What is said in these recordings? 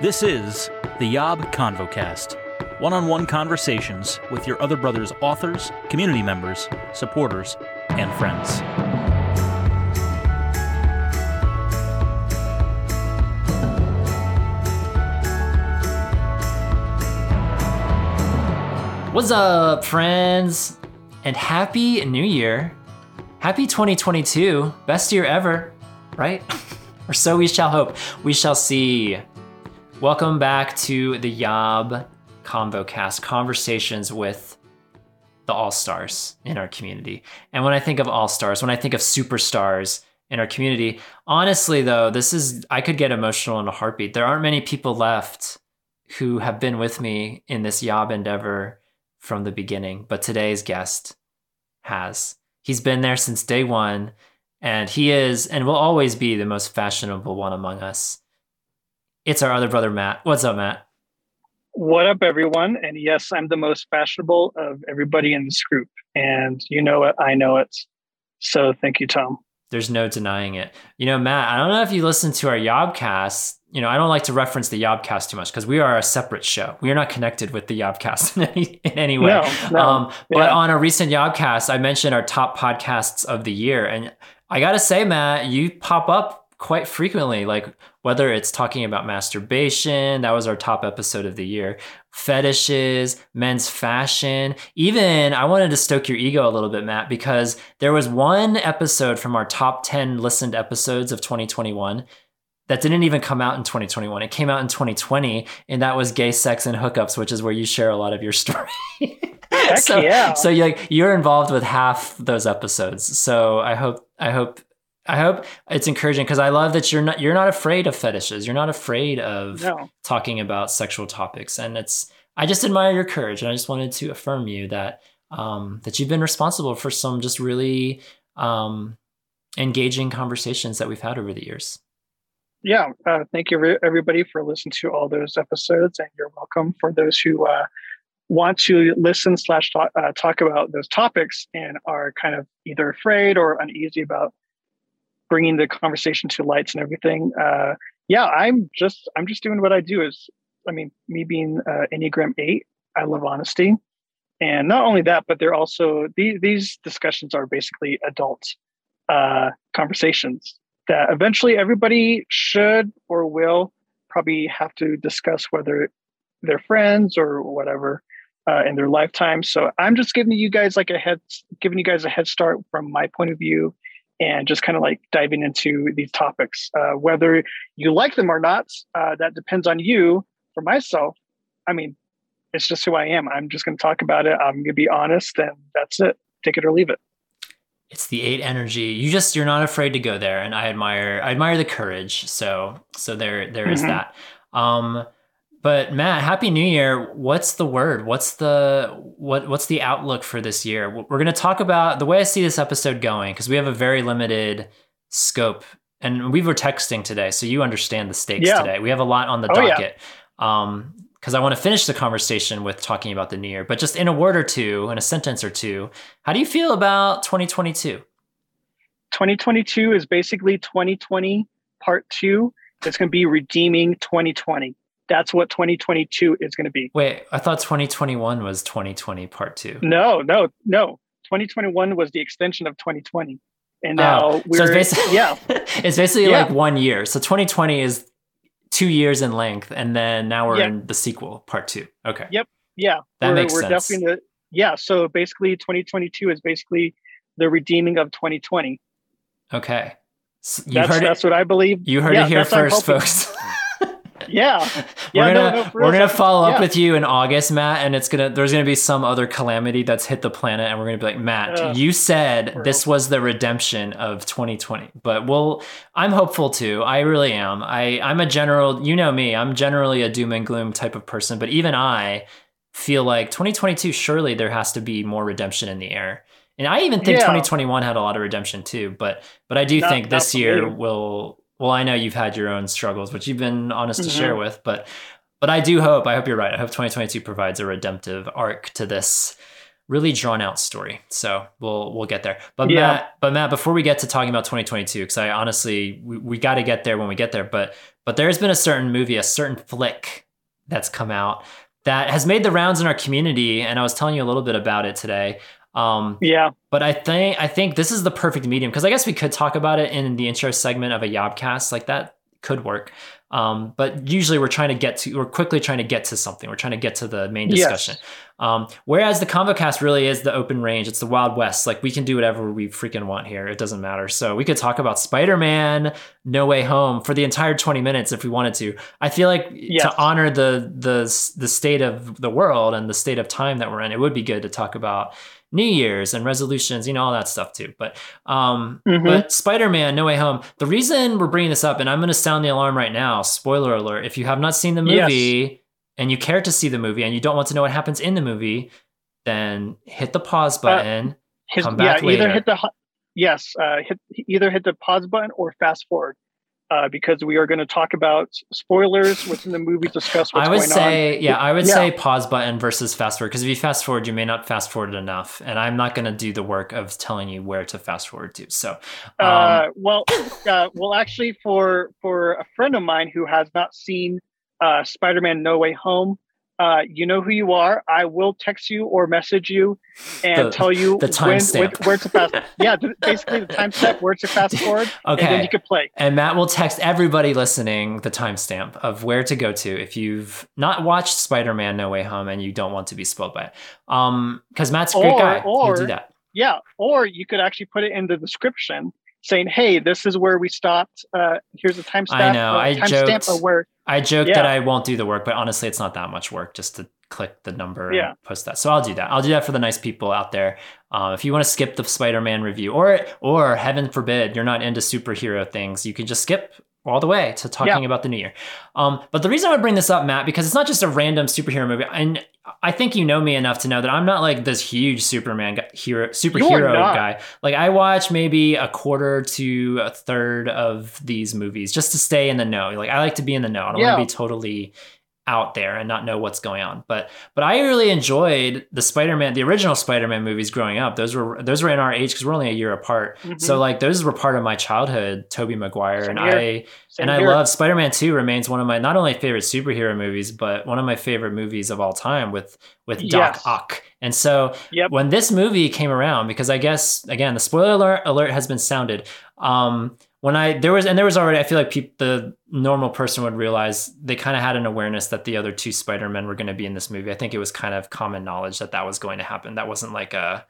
This is the Yob Convocast one on one conversations with your other brother's authors, community members, supporters, and friends. What's up, friends? And happy new year. Happy 2022. Best year ever, right? or so we shall hope. We shall see. Welcome back to the Yob ConvoCast conversations with the all stars in our community. And when I think of all stars, when I think of superstars in our community, honestly, though, this is, I could get emotional in a heartbeat. There aren't many people left who have been with me in this Yob endeavor from the beginning, but today's guest has. He's been there since day one, and he is and will always be the most fashionable one among us. It's our other brother, Matt. What's up, Matt? What up, everyone? And yes, I'm the most fashionable of everybody in this group. And you know it, I know it. So thank you, Tom. There's no denying it. You know, Matt, I don't know if you listen to our Yobcast you know, I don't like to reference the Yobcast too much because we are a separate show. We are not connected with the Yobcast in any, in any way. No, no. Um, but yeah. on a recent Yobcast, I mentioned our top podcasts of the year. And I got to say, Matt, you pop up quite frequently, like whether it's talking about masturbation, that was our top episode of the year, fetishes, men's fashion. Even I wanted to stoke your ego a little bit, Matt, because there was one episode from our top 10 listened episodes of 2021 that didn't even come out in 2021. It came out in 2020, and that was gay sex and hookups, which is where you share a lot of your story. So, yeah. so you're like you're involved with half those episodes. So I hope I hope I hope it's encouraging because I love that you're not you're not afraid of fetishes. You're not afraid of no. talking about sexual topics, and it's I just admire your courage, and I just wanted to affirm you that um, that you've been responsible for some just really um, engaging conversations that we've had over the years yeah, uh, thank you everybody for listening to all those episodes, and you're welcome for those who uh, want to listen slash talk, uh, talk about those topics and are kind of either afraid or uneasy about bringing the conversation to lights and everything. Uh, yeah, I'm just I'm just doing what I do. Is I mean, me being uh, Enneagram Eight, I love honesty, and not only that, but they're also these these discussions are basically adult uh, conversations that eventually everybody should or will probably have to discuss whether they're friends or whatever uh, in their lifetime. So I'm just giving you guys like a head, giving you guys a head start from my point of view, and just kind of like diving into these topics. Uh, whether you like them or not, uh, that depends on you. For myself, I mean, it's just who I am. I'm just going to talk about it. I'm going to be honest, and that's it. Take it or leave it it's the eight energy. You just you're not afraid to go there, and I admire I admire the courage. So so there there mm-hmm. is that. Um, but Matt, Happy New Year. What's the word? What's the what what's the outlook for this year? We're going to talk about the way I see this episode going because we have a very limited scope, and we were texting today, so you understand the stakes yeah. today. We have a lot on the oh, docket. Yeah. Um, because I want to finish the conversation with talking about the new year. But just in a word or two, in a sentence or two, how do you feel about 2022? 2022 is basically 2020 part two. It's going to be redeeming 2020. That's what 2022 is going to be. Wait, I thought 2021 was 2020 part two. No, no, no. 2021 was the extension of 2020. And oh, now oh, we're, so it's basically, yeah. it's basically yeah. like one year. So 2020 is two years in length, and then now we're yep. in the sequel, part two. Okay. Yep. Yeah. That we're, makes we're sense. Definitely the, yeah. So basically, 2022 is basically the redeeming of 2020. Okay. So you that's, heard that's it, what I believe. You heard yeah, it here first, folks. Yeah, yeah. We're gonna no, no, we're gonna follow up yeah. with you in August, Matt, and it's gonna there's gonna be some other calamity that's hit the planet, and we're gonna be like, Matt, uh, you said this was the redemption of 2020, but we'll. I'm hopeful too. I really am. I I'm a general. You know me. I'm generally a doom and gloom type of person, but even I feel like 2022. Surely there has to be more redemption in the air. And I even think yeah. 2021 had a lot of redemption too, but but I do not, think this year will well, I know you've had your own struggles, which you've been honest mm-hmm. to share mm-hmm. with, but but I do hope, I hope you're right. I hope 2022 provides a redemptive arc to this really drawn out story. So we'll we'll get there. But Yeah. Matt, but Matt, before we get to talking about 2022, because I honestly we, we got to get there when we get there. But but there's been a certain movie, a certain flick that's come out that has made the rounds in our community, and I was telling you a little bit about it today. Um, Yeah. but I think I think this is the perfect medium because I guess we could talk about it in the intro segment of a Yobcast like that could work. Um, but usually we're trying to get to we're quickly trying to get to something. We're trying to get to the main Yes. discussion. Um, whereas the ConvoCast really is the open range. It's the Wild West. Like we can do whatever we freaking want here. It doesn't matter. So we could talk about Spider-Man No Way Home for the entire 20 minutes if we wanted to. I feel like Yes. to honor the the the state of the world and the state of time that we're in, it would be good to talk about New Year's and resolutions, you know, all that stuff too. But um, Mhm. but Spider-Man No Way Home. The reason we're bringing this up, and I'm going to sound the alarm right now. Spoiler alert: if you have not seen the Yes. movie and you care to see the movie and you don't want to know what happens in the movie, then hit the pause button. His, Come back yeah, either hit the yes, uh, hit either hit the pause button or fast forward, uh, because we are going to talk about spoilers within the movie. Discuss what's I would say, yeah, I would Yeah. say pause button versus fast forward because if you fast forward, you may not fast forward enough, and I'm not going to do the work of telling you where to fast forward to. So, um, Uh, well, uh, well, actually, for for a friend of mine who has not seen uh, Spider-Man: No Way Home. Uh, you know who you are. I will text you or message you and The- tell you the when, timestamp. when- where to fast. Yeah, th- basically the timestamp where to fast forward, and then okay. you can play. And Matt will text everybody listening the timestamp of where to go to if you've not watched Spider-Man No Way Home and you don't want to be spoiled by it. Um, because Matt's a great Or- guy. He'll or- do that. Yeah, or you could actually put it in the description saying, "Hey, this is where we stopped. Uh, here's a timestamp. I know, uh, I timestamp joked. of where." I joke Yeah. that I won't do the work, but honestly, it's not that much work just to click the number Yeah. and post that. So I'll do that. I'll do that for the nice people out there. Um, if you want to skip the Spider-Man review, or or heaven forbid you're not into superhero things, you can just skip all the way to talking about the new year. Um, but the reason I would bring this up, Matt, because it's not just a random superhero movie, and I think you know me enough to know that I'm not like this huge Superman guy, hero superhero guy. Like I watch maybe a quarter to a third of these movies just to stay in the know. Like I like to be in the know. I don't Yeah. want to be totally out there and not know what's going on. But but I really enjoyed the Spider-Man, the original Spider-Man movies growing up. Those were those were in our age because we're only a year apart. Mhm. So like those were part of my childhood, Tobey Maguire. Same and here. I Same and I love Spider-Man 2 remains one of my not only favorite superhero movies, but one of my favorite movies of all time with with Doc Yes. Ock. And so Yep. when this movie came around, because I guess again the spoiler alert, alert has been sounded. Um, when I there was and there was already I feel like peop, the normal person would realize they kind of had an awareness that the other two Spider Men were going to be in this movie. I think it was kind of common knowledge that that was going to happen. That wasn't like a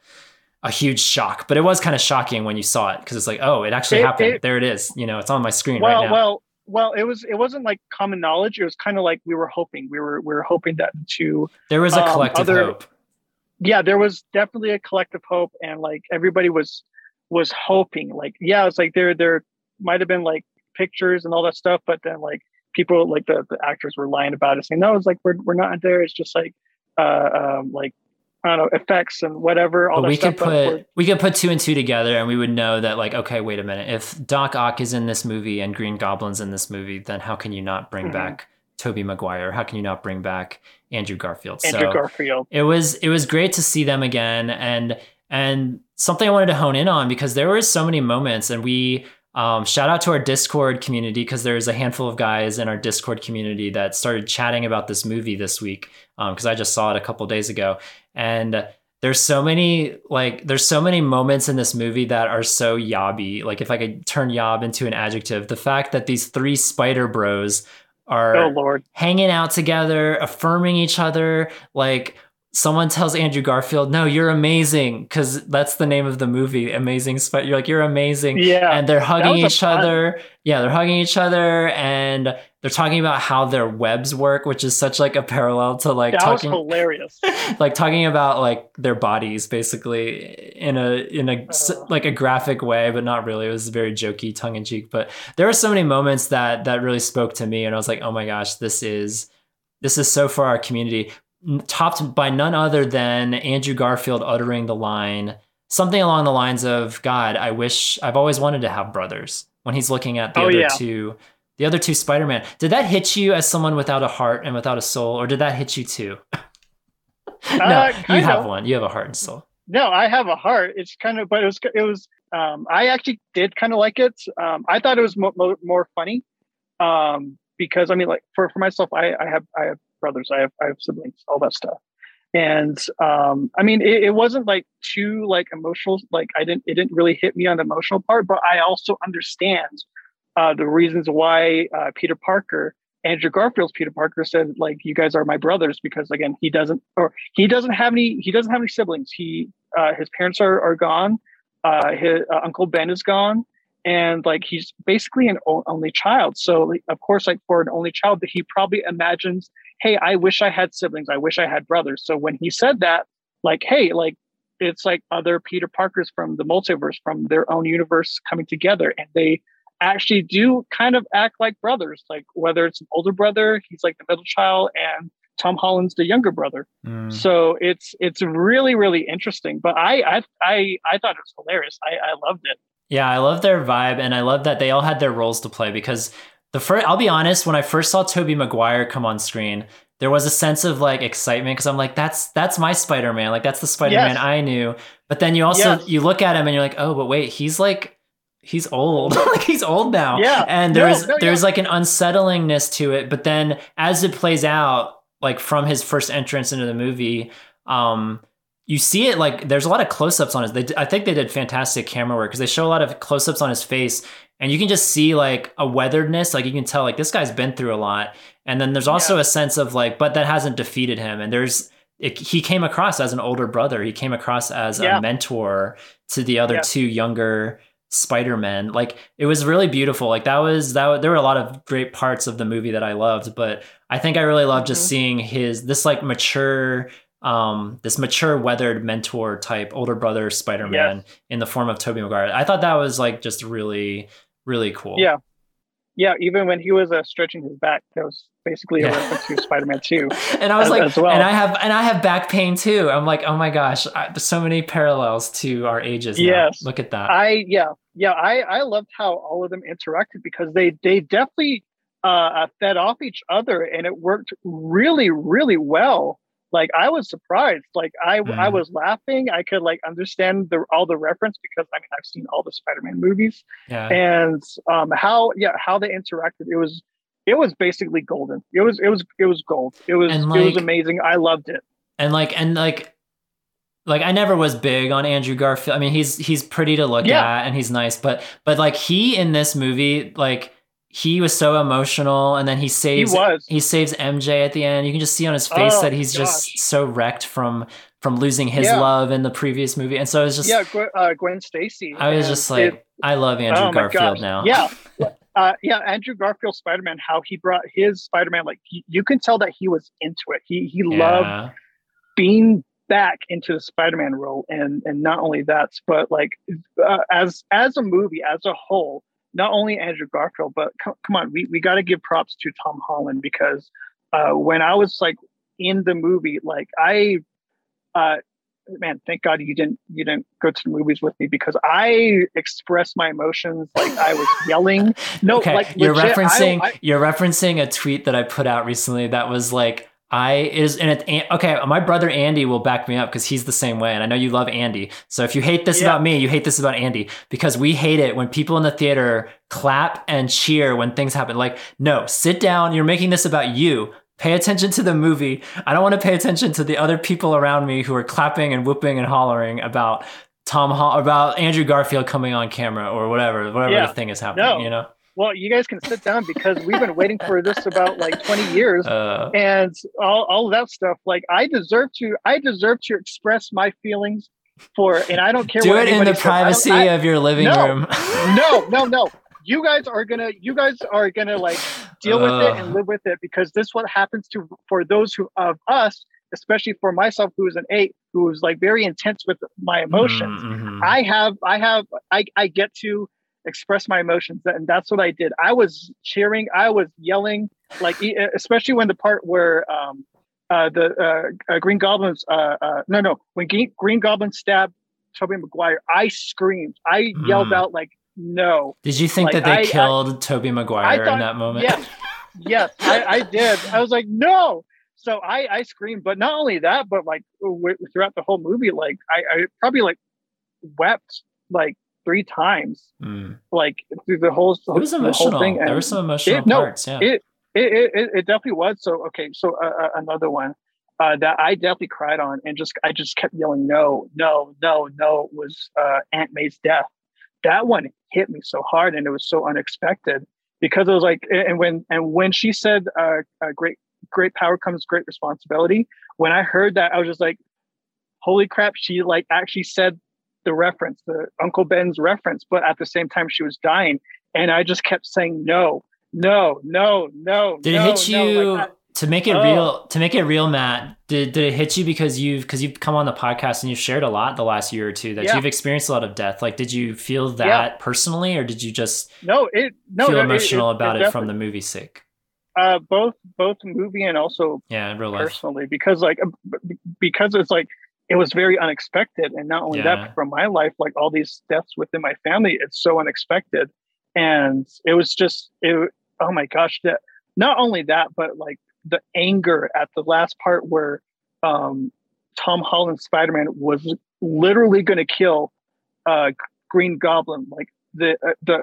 a huge shock, but it was kind of shocking when you saw it because it's like, oh, it actually It- happened. it- there it is. You know, it's on my screen well, right now. well, well. It was. It wasn't like common knowledge. It was kind of like we were hoping. We were. We were hoping that two there was a um, collective other- hope. yeah there was definitely a collective hope and like everybody was was hoping like yeah it's like there there might have been like pictures and all that stuff but then like people like the, the actors were lying about it saying no it's like we're, we're not there it's just like uh um like i don't know effects and whatever all But that we stuff could put we could put two and two together, and we would know that like, okay, wait a minute. If Doc Ock is in this movie and Green Goblin's in this movie, then how can you not bring Mhm. back Tobey Maguire? How can you not bring back Andrew Garfield? andrew so garfield it was it was great to see them again, and and something I wanted to hone in on because there were so many moments, and we. Um, shout out to our Discord community because there's a handful of guys in our Discord community that started chatting about this movie this week because I just saw it a couple days ago, and there's so many like there's so many moments in this movie that are so yobby. Like if I could turn yob into an adjective, the fact that these three spider bros are oh lord hanging out together, affirming each other. Like someone tells Andrew Garfield, "No, you're amazing," because that's the name of the movie, Amazing Spider. You're like, "You're amazing," yeah and they're hugging each fun- other. Yeah, they're hugging each other, and they're talking about how their webs work, which is such like a parallel to like that was talking hilarious like talking about like their bodies basically in a in a Uh. like a graphic way but not really it was very jokey tongue in cheek but there were so many moments that that really spoke to me and i was like oh my gosh this is this is so for our community topped by none other than andrew garfield uttering the line something along the lines of god i wish i've always wanted to have brothers when he's looking at the Oh, other yeah. two the other two spider-man did that hit you as someone without a heart and without a soul or did that hit you too no, Uh, you have of. one. You have a heart and soul. No, I have a heart. It's kind of, but it was, it was. Um, I actually did kind of like it. Um, I thought it was mo- mo- more funny, um, because I mean, like for for myself, I, I have I have brothers, I have I have siblings, all that stuff, and um, I mean, it, it wasn't like too like emotional. Like I didn't, it didn't really hit me on the emotional part, but I also understand uh, the reasons why uh, Peter Parker. Andrew Garfield's Peter Parker said, like, you guys are my brothers because again, he doesn't or he doesn't have any he doesn't have any siblings. He uh, his parents are are gone. Uh, his uh, Uncle Ben is gone, and like he's basically an only child. So like, of course, like for an only child, he probably imagines, hey, I wish I had siblings. I wish I had brothers. So when he said that, like, hey, like it's like other Peter Parkers from the multiverse, from their own universe coming together, and they actually do kind of act like brothers. Like whether it's an older brother, he's like the middle child, and Tom Holland's the younger brother. Mm. So it's it's really really interesting. But I I I, I thought it was hilarious. I, I loved it. Yeah, I love their vibe, and I love that they all had their roles to play because the first, I'll be honest, when I first saw Tobey Maguire come on screen, there was a sense of like excitement because I'm like, that's that's my Spider Man, like that's the Spider Man Yes. I knew. But then you also Yes. you look at him and you're like, oh, but wait, he's like he's old, like he's old now. Yeah. and No, there's no, there's yeah. like an unsettlingness to it. But then as it plays out, like from his first entrance into the movie, um, you see it like there's a lot of close-ups on his they, i think they did fantastic camera work because they show a lot of close-ups on his face and you can just see like a weatheredness like you can tell like this guy's been through a lot and then there's also Yeah. a sense of like but that hasn't defeated him and there's it, he came across as an older brother he came across as Yeah. a mentor to the other Yeah. two younger spider-men like it was really beautiful like that was that there were a lot of great parts of the movie that i loved but i think i really loved just Mhm. seeing his this like mature um this mature weathered mentor type older brother spider-man in the form of tobey maguire i thought that was like just really really cool Yeah. Yeah, even when he was uh, stretching his back, that was basically a reference to Spider-Man 2. and i was as- like as well. and i have and i have back pain too i'm like oh my gosh I, there's so many parallels to our ages now. Yes. look at that I yeah yeah I I loved how all of them interacted because they they definitely uh, uh, fed off each other and it worked really really well. Like I was surprised. Like I I Mm. was laughing. I could like understand the all the reference because I mean I've seen all the Spider-Man movies yeah and um how yeah how they interacted. It was it was basically golden. It was it was it was gold. It was And, it was amazing. I loved it. and like and like like I never was big on Andrew Garfield. I mean, he's he's pretty to look Yeah. at and he's nice, but but like he in this movie, like he was so emotional, and then he He saves was. he saves MJ at the end. You can just see on his face Oh, that he's gosh. just so wrecked from from losing his Yeah. love in the previous movie, and so it's just yeah, Gwen, uh, Gwen Stacy. I was just like, it- I love Andrew oh Garfield gosh. now. Yeah. Uh, yeah, Andrew Garfield Spider Man, how he brought his Spider Man, like he, you can tell that he was into it. He he loved being back into the Spider Man role, and and not only that, but like uh, as as a movie as a whole, not only Andrew Garfield, but co- come on, we we got to give props to Tom Holland because uh, when I was like in the movie, like I, uh, man, thank God you didn't you didn't go to the movies with me because I expressed my emotions like I was yelling. No, okay, like you're legit, I- referencing I- you're referencing a tweet that I put out recently that was like I is and it okay my brother Andy will back me up because he's the same way and I know you love Andy so if you hate this Yeah. about me you hate this about Andy because we hate it when people in the theater clap and cheer when things happen like no sit down you're making this about you pay attention to the movie I don't want to pay attention to the other people around me who are clapping and whooping and hollering about Tom Hall about Andrew Garfield coming on camera or whatever whatever Yeah. the thing is happening No. you know well, you guys can sit down because we've been waiting for this about like 20 years. uh, and all, all of that stuff like i deserve to i deserve to express my feelings for and i don't care do what it in the says. Privacy I- of your living No. room. no no no you guys are gonna you guys are gonna like deal with it and live with it because this what happens to for those who of us especially for myself who is an eight who is like very intense with my emotions Mhm. I have, I have, I, I get to express my emotions, and that's what I did. I was cheering, I was yelling, like especially when the part where um, uh, the uh, uh, Green Goblin's, uh, uh, no, no, when Green, Green Goblin stabbed Tobey Maguire, I screamed, I yelled Mm. out like, no, Did you think like, that they I- I- killed Tobey Maguire I in that moment? yes, yes, I, I did. I was like, no. so I I screamed, but not only that, but like w- throughout the whole movie, like I, I probably like wept like three times, Mm. like through the whole. It was the whole emotional. thing, there were some emotional it- no, parts. Yeah. it, it, it it definitely was. So okay, so uh, uh, another one uh, that I definitely cried on, and just I just kept yelling no, no, no, no was uh, Aunt May's death. That one hit me so hard, and it was so unexpected because it was like, and when and when she said, uh, uh, "Great, great power comes great responsibility." When I heard that, I was just like, "Holy crap!" She like actually said the reference, the Uncle Ben's reference, but at the same time she was dying, and I just kept saying no, no, no, no. Did it no, hit no, you like, to make it Oh. real? To make it real, Matt. Did did it hit you because you've because you've come on the podcast and you've shared a lot the last year or two that Yeah. you've experienced a lot of death? Like, did you feel that personally, or did you just no, it no feel no, it- emotional it, about it it, from the movie Sick? uh, both both movie and also Yeah, real life. personally because like uh, because it's like it was very unexpected and not only Yeah. that from my life like all these deaths within my family it's so unexpected and it was just it oh my gosh that not only that but like the anger at the last part where um tom holland spider-man was literally going to kill uh green goblin like the uh, the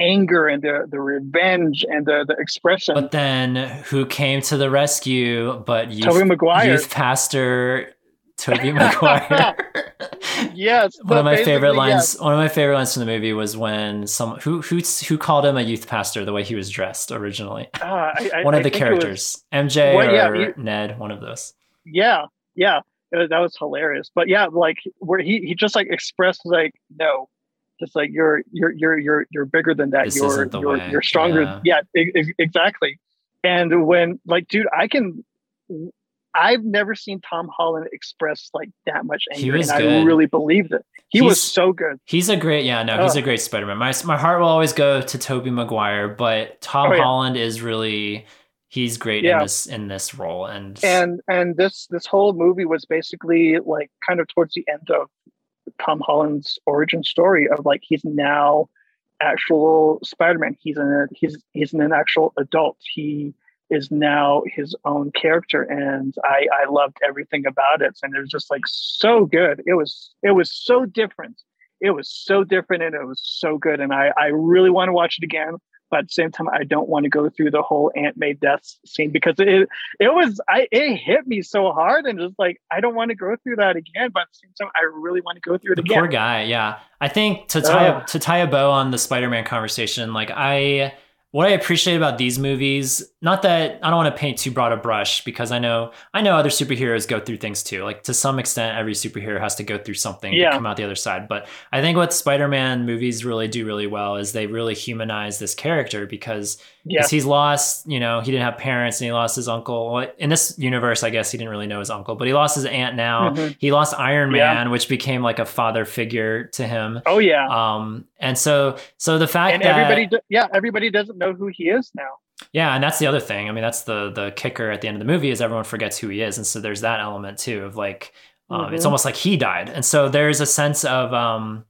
anger and the the revenge and the the expression But then, who came to the rescue? But youth, Tobey Maguire. youth pastor Tobey Maguire. yes one of my favorite lines. yes. One of my favorite lines from the movie was when some who who who called him a youth pastor the way he was dressed originally. Uh, I, I, one of I the think it was- characters, MJ Well, yeah, or you- Ned, one of those. yeah, yeah, uh, that was hilarious. But yeah, like where he he just like expressed like no, just like you're you're you're you're you're bigger than that. This you're isn't the you're way. you're stronger. Yeah. Yeah, e- exactly. And when like, dude, I can. I've never seen Tom Holland express like that much anger, and I really believed it. He was so good. He's a great, yeah, no, he's a great Spider-Man. My my heart will always go to Tobey Maguire, but Tom Oh, yeah. Holland is really he's great Yeah. in this in this role, and and and this this whole movie was basically like kind of towards the end of Tom Holland's origin story of like he's now actual Spider-Man. He's an he's he's an actual adult. He is now his own character, and I I loved everything about it. And it was just like so good. It was it was so different. It was so different, and it was so good. And I I really want to watch it again. But at the same time, I don't want to go through the whole Aunt May death scene because it it was I it hit me so hard and just like I don't want to go through that again. But at the same time, I really want to go through it the again. poor guy, yeah. I think to tie a, Ugh. to tie a bow on the Spider-Man conversation, like I what I appreciate about these movies, not that I don't want to paint too broad a brush because I know I know other superheroes go through things too. Like to some extent, every superhero has to go through something Yeah. to come out the other side. But I think what Spider-Man movies really do really well is they really humanize this character because Yeah, he's lost, you know, he didn't have parents and he lost his uncle. In this universe, I guess he didn't really know his uncle, but he lost his aunt now. Mhm. He lost Iron Yeah. Man, which became like a father figure to him. oh yeah, Um, and so, so the fact and that everybody yeah everybody doesn't know who he is now. yeah, and that's the other thing. I mean, that's the the kicker at the end of the movie is everyone forgets who he is, and so there's that element too of like, um, it's Mhm. almost like he died, and so there's a sense of um,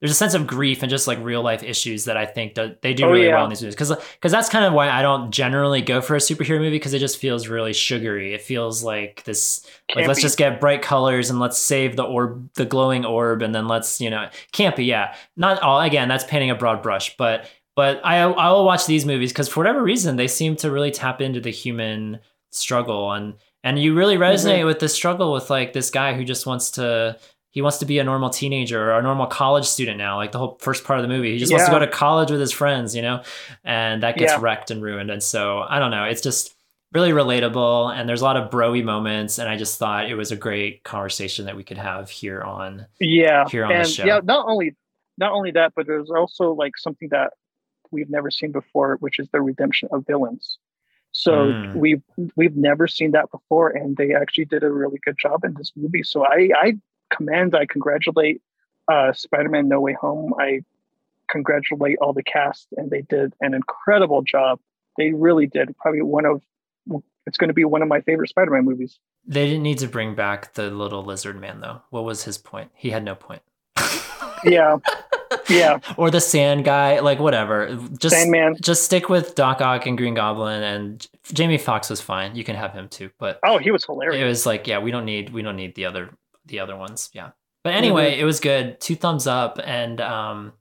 there's a sense of grief and just like real life issues that I think that they do Oh, really yeah. well in these movies because because that's kind of why I don't generally go for a superhero movie because it just feels really sugary. It feels like this like let's just get bright colors and let's save the orb, the glowing orb, and then let's you know campy. Yeah, not all. Again, that's painting a broad brush, but but I I will watch these movies because for whatever reason they seem to really tap into the human struggle. And and you really mm-hmm. resonate with the struggle with like this guy who just wants to he wants to be a normal teenager or a normal college student now like the whole first part of the movie. He just wants to go to college with his friends you know? And that gets Yeah. wrecked and ruined. And so i don't know. It's just really relatable and there's a lot of broy moments and i just thought it was a great conversation that we could have here on Yeah, Here on the and show. yeah, not only not only that, but there's also like something that we've never seen before, which is the redemption of villains. So Mm. we've we've never seen that before, and they actually did a really good job in this movie. So I I commend, I congratulate uh, Spider-Man: No Way Home. I congratulate all the cast, and they did an incredible job. They really did. Probably one of it's going to be one of my favorite Spider-Man movies. they didn't need to bring back the little lizard man though what was his point he had no point Yeah, Yeah. or the Sand Guy, like whatever. Just Sandman. just stick with Doc Ock and Green Goblin, and Jamie Foxx was fine. You can have him too, but Oh, he was hilarious. it was like yeah, we don't need we don't need the other the other ones. Yeah, but anyway, it was good. Two thumbs up, and um,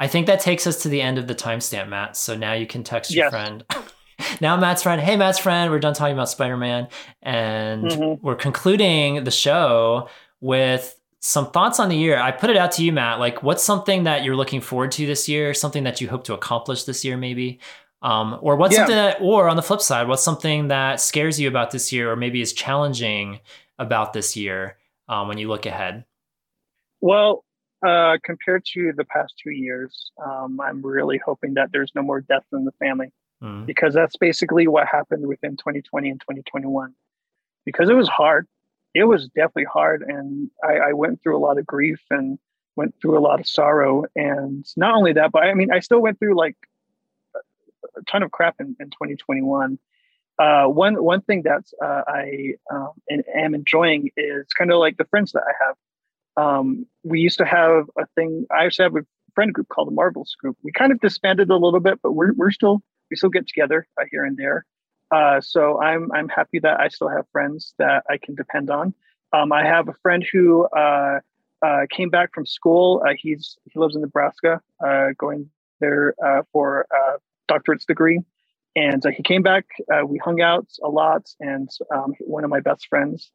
I think that takes us to the end of the timestamp, Matt. So now you can text your Yes. friend. now Matt's friend, hey Matt's friend, we're done talking about Spider Man, and Mhm. we're concluding the show with some thoughts on the year. I put it out to you, Matt. Like, what's something that you're looking forward to this year? Something that you hope to accomplish this year, maybe? Um, or what's Yeah. something that, or on the flip side, what's something that scares you about this year, or maybe is challenging about this year um, when you look ahead? Well, uh, compared to the past two years, um, I'm really hoping that there's no more deaths in the family Mm. because that's basically what happened within 2020 and 2021. Because it was hard. It was definitely hard. And I, I went through a lot of grief and went through a lot of sorrow. And not only that, but I mean, I still went through like a ton of crap in, in 2021. Uh, one one thing that uh, I um, am enjoying is kind of like the friends that I have. Um, we used to have a thing. I used to have a friend group called the Marvels Group. We kind of disbanded a little bit, but we're we're still we still get together uh, here and there. Uh, so I'm I'm happy that I still have friends that I can depend on. Um, I have a friend who uh, uh, came back from school. Uh, he's he lives in Nebraska, uh, going there uh, for a doctorate's degree. And he came back. We hung out a lot, and um, one of my best friends.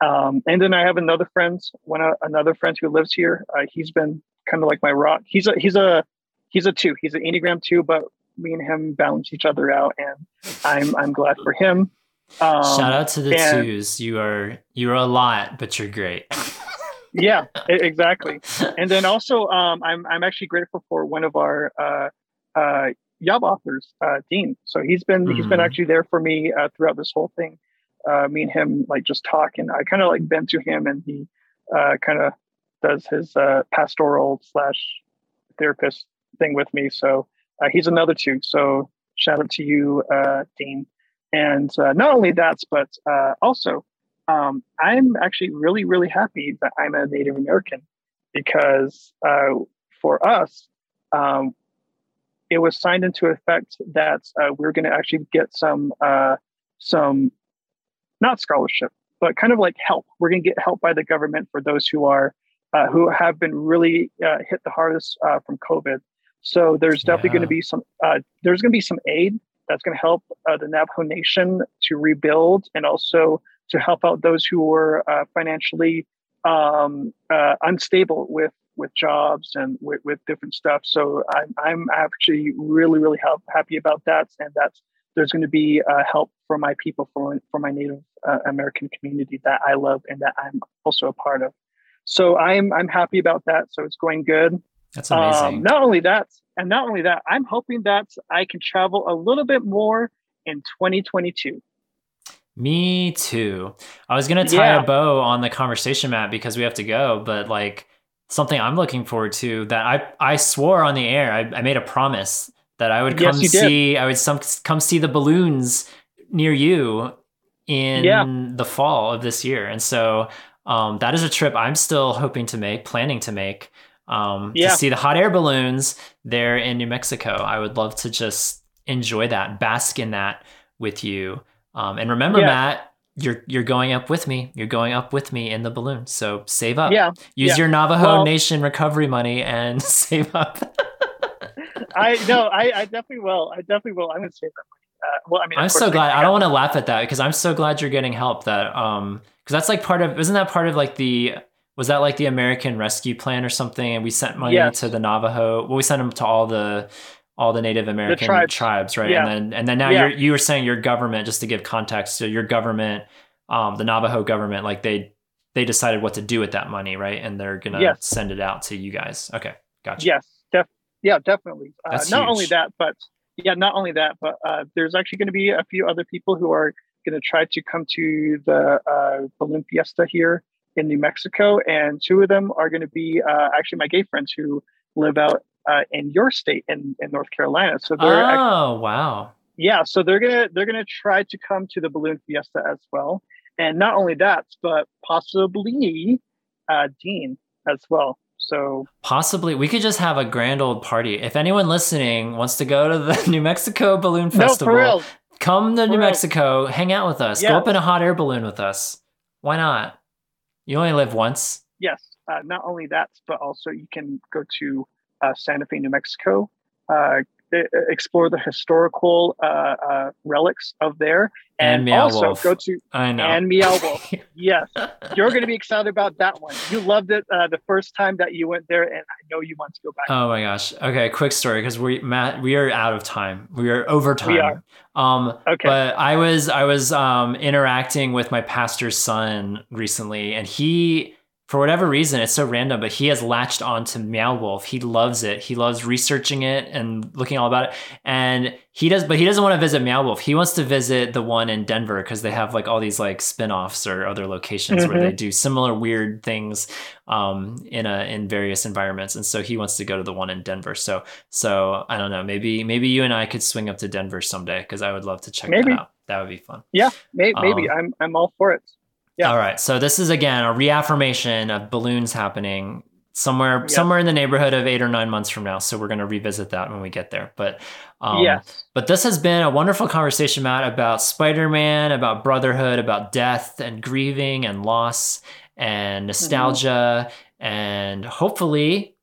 Um, and then I have another friend, one another friend who lives here. He's been kind of like my rock. He's a he's a he's a two. He's an enneagram two, but me and him balance each other out, and I'm I'm glad for him. Um, Shout out to the and- twos. You are you're a lot, but you're great. yeah, exactly. And then also, um, I'm I'm actually grateful for one of our uh, uh, Yob authors, uh, Dean. So he's been he's been Mhm. actually there for me uh, throughout this whole thing. Uh, me and him like just talk, and I kind of like bend to him, and he uh, kind of does his uh, pastoral slash therapist thing with me. So uh, he's another two. So shout out to you, uh, Dean. And uh, not only that, but uh, also um, I'm actually really, really happy that I'm a Native American because uh, for us, um, it was signed into effect that uh, we're going to actually get some, some, not scholarship, but kind of like help. We're going to get help by the government for those who are, who have been really hit the hardest from COVID. So there's definitely Yeah. going to be some, uh, there's going to be some aid that's going to help uh, the Navajo Nation to rebuild and also to help out those who were uh, financially um, uh, unstable with with jobs and with, with different stuff. So I'm I'm actually really really help, happy about that, and that's there's going to be uh, help for my people for for my Native uh, American community that I love and that I'm also a part of. So I'm I'm happy about that. So it's going good. That's amazing. Um, not only that, and not only that, I'm hoping that I can travel a little bit more in 2022. Me too. I was gonna tie Yeah. a bow on the conversation, Matt, because we have to go. But like something I'm looking forward to that I I swore on the air. I, I made a promise that I would Yes, come you did. see. I would some come see the balloons near you in Yeah. the fall of this year, and so um, that is a trip I'm still hoping to make, planning to make. Um, Yeah. To see the hot air balloons there in New Mexico. I would love to just enjoy that, bask in that with you. Um, and remember, Yeah. Matt, you're you're going up with me. You're going up with me in the balloon. So save up. Yeah, Use yeah. your Navajo Well- Nation recovery money and save up. I no, I, I definitely will. I definitely will. I'm going to save that money. Uh, well, I mean, I'm so glad. I don't want to laugh at that because I'm so glad you're getting help. That um, because that's like part of. Isn't that part of like the? Was that like the American Rescue Plan or something? And we sent money Yes. to the Navajo. Well, we sent them to all the all the Native American tribes. right? Yeah. And then and then now Yeah. you're you were saying your government just to give context. So your government, um, the Navajo government, like they they decided what to do with that money, right? And they're gonna Yes. send it out to you guys. Okay, gotcha. Yes, def- yeah, definitely. Uh, not only that, but yeah, not only that, but uh, there's actually going to be a few other people who are going to try to come to the uh, balloon here in New Mexico, and two of them are going to be uh, actually my gay friends who live out uh, in your state in, in North Carolina. So they're actually, Oh wow. yeah, so they're gonna they're gonna try to come to the balloon fiesta as well, and not only that, but possibly uh, Dean as well. So Possibly, we could just have a grand old party. If anyone listening wants to go to the New Mexico Balloon Festival, no, come to For New real. Mexico, hang out with us, go up in a hot air balloon with us. Why not? You only live once. Yes, uh, not only that, but also you can go to uh, Santa Fe, New Mexico, uh, explore the historical uh, uh, relics of there, And and, Meow also Wolf. go to I know. and Meow Wolf. Yes, you're going to be excited about that one. You loved it uh, the first time that you went there, and I know you want to go back. Oh my gosh. Okay, quick story because we Matt we are out of time. We are over time. We are. Um Okay. but I was I was um interacting with my pastor's son recently and he for whatever reason it's so random but he has latched on to Meow Wolf. He loves it. He loves researching it and looking all about it. And he does but he doesn't want to visit Meow Wolf. He wants to visit the one in Denver because they have like all these like spin-offs or other locations where Mhm. they do similar weird things um, in a in various environments, and so he wants to go to the one in Denver. So so I don't know, maybe maybe you and I could swing up to Denver someday because I would love to check Maybe. that out. That would be fun. yeah, may- maybe Um, I'm I'm all for it. Yeah. All right, so this is again a reaffirmation of balloons happening somewhere somewhere in the neighborhood of eight or nine months from now. So we're going to revisit that when we get there. But um, yes, but this has been a wonderful conversation, Matt, about Spider Man, about brotherhood, about death and grieving and loss and nostalgia, and hopefully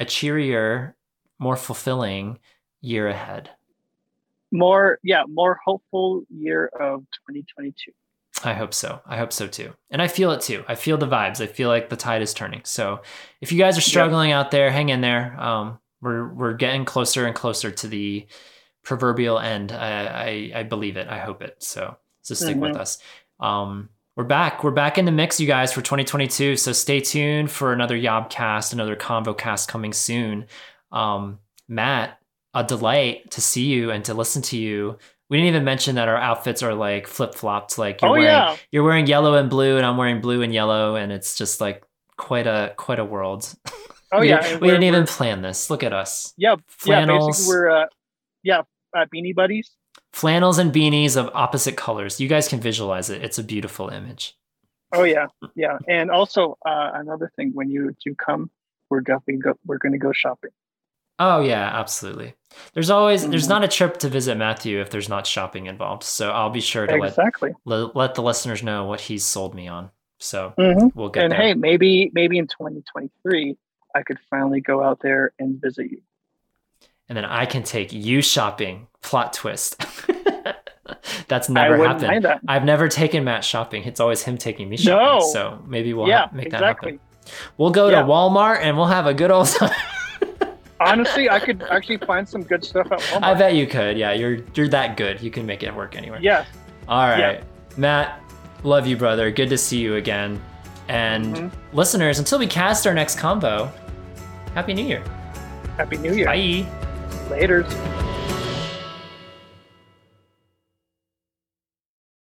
a cheerier, more fulfilling year ahead. more yeah, more hopeful year of 2022. I hope so. I hope so too. And I feel it too. I feel the vibes. I feel like the tide is turning. So if you guys are struggling out there, hang in there. Um, we're we're getting closer and closer to the proverbial end. I I, I believe it. I hope it. So so stick with us. Um, we're back. We're back in the mix, you guys, for 2022. So stay tuned for another Yobcast, another Convo cast coming soon. Um, Matt, a delight to see you and to listen to you. We didn't even mention that our outfits are like flip flopped. Like you're Oh wearing yeah, you're wearing yellow and blue, and I'm wearing blue and yellow, and it's just like quite a quite a world. oh we, yeah. we didn't even plan this. Look at us, yeah, flannels. yeah. Basically, we're uh, yeah, uh, beanie buddies. flannels and beanies of opposite colors. You guys can visualize it. It's a beautiful image. Oh yeah, yeah. And also uh, another thing, when you do come, we're definitely go, we're going to go shopping. Oh yeah, absolutely. There's always there's Mhm. not a trip to visit Matthew if there's not shopping involved. So I'll be sure to let, Exactly. let let the listeners know what he's sold me on. So hmm we'll get And there. hey, maybe maybe in 2023, I could finally go out there and visit you. and then I can take you shopping. Plot twist. That's never happened. that. I've never taken Matt shopping. It's always him taking me shopping. No. So maybe we'll yeah, ha- make exactly. that happen. We'll go Yeah. to Walmart and we'll have a good old time. Honestly, I could actually find some good stuff at Walmart. I bet you could. Yeah, you're you're that good. You can make it work anywhere. Yes. All right. Yeah. Matt, love you, brother. Good to see you again. And Mhm. listeners, until we cast our next combo, Happy New Year. Happy New Year. Bye. Laters.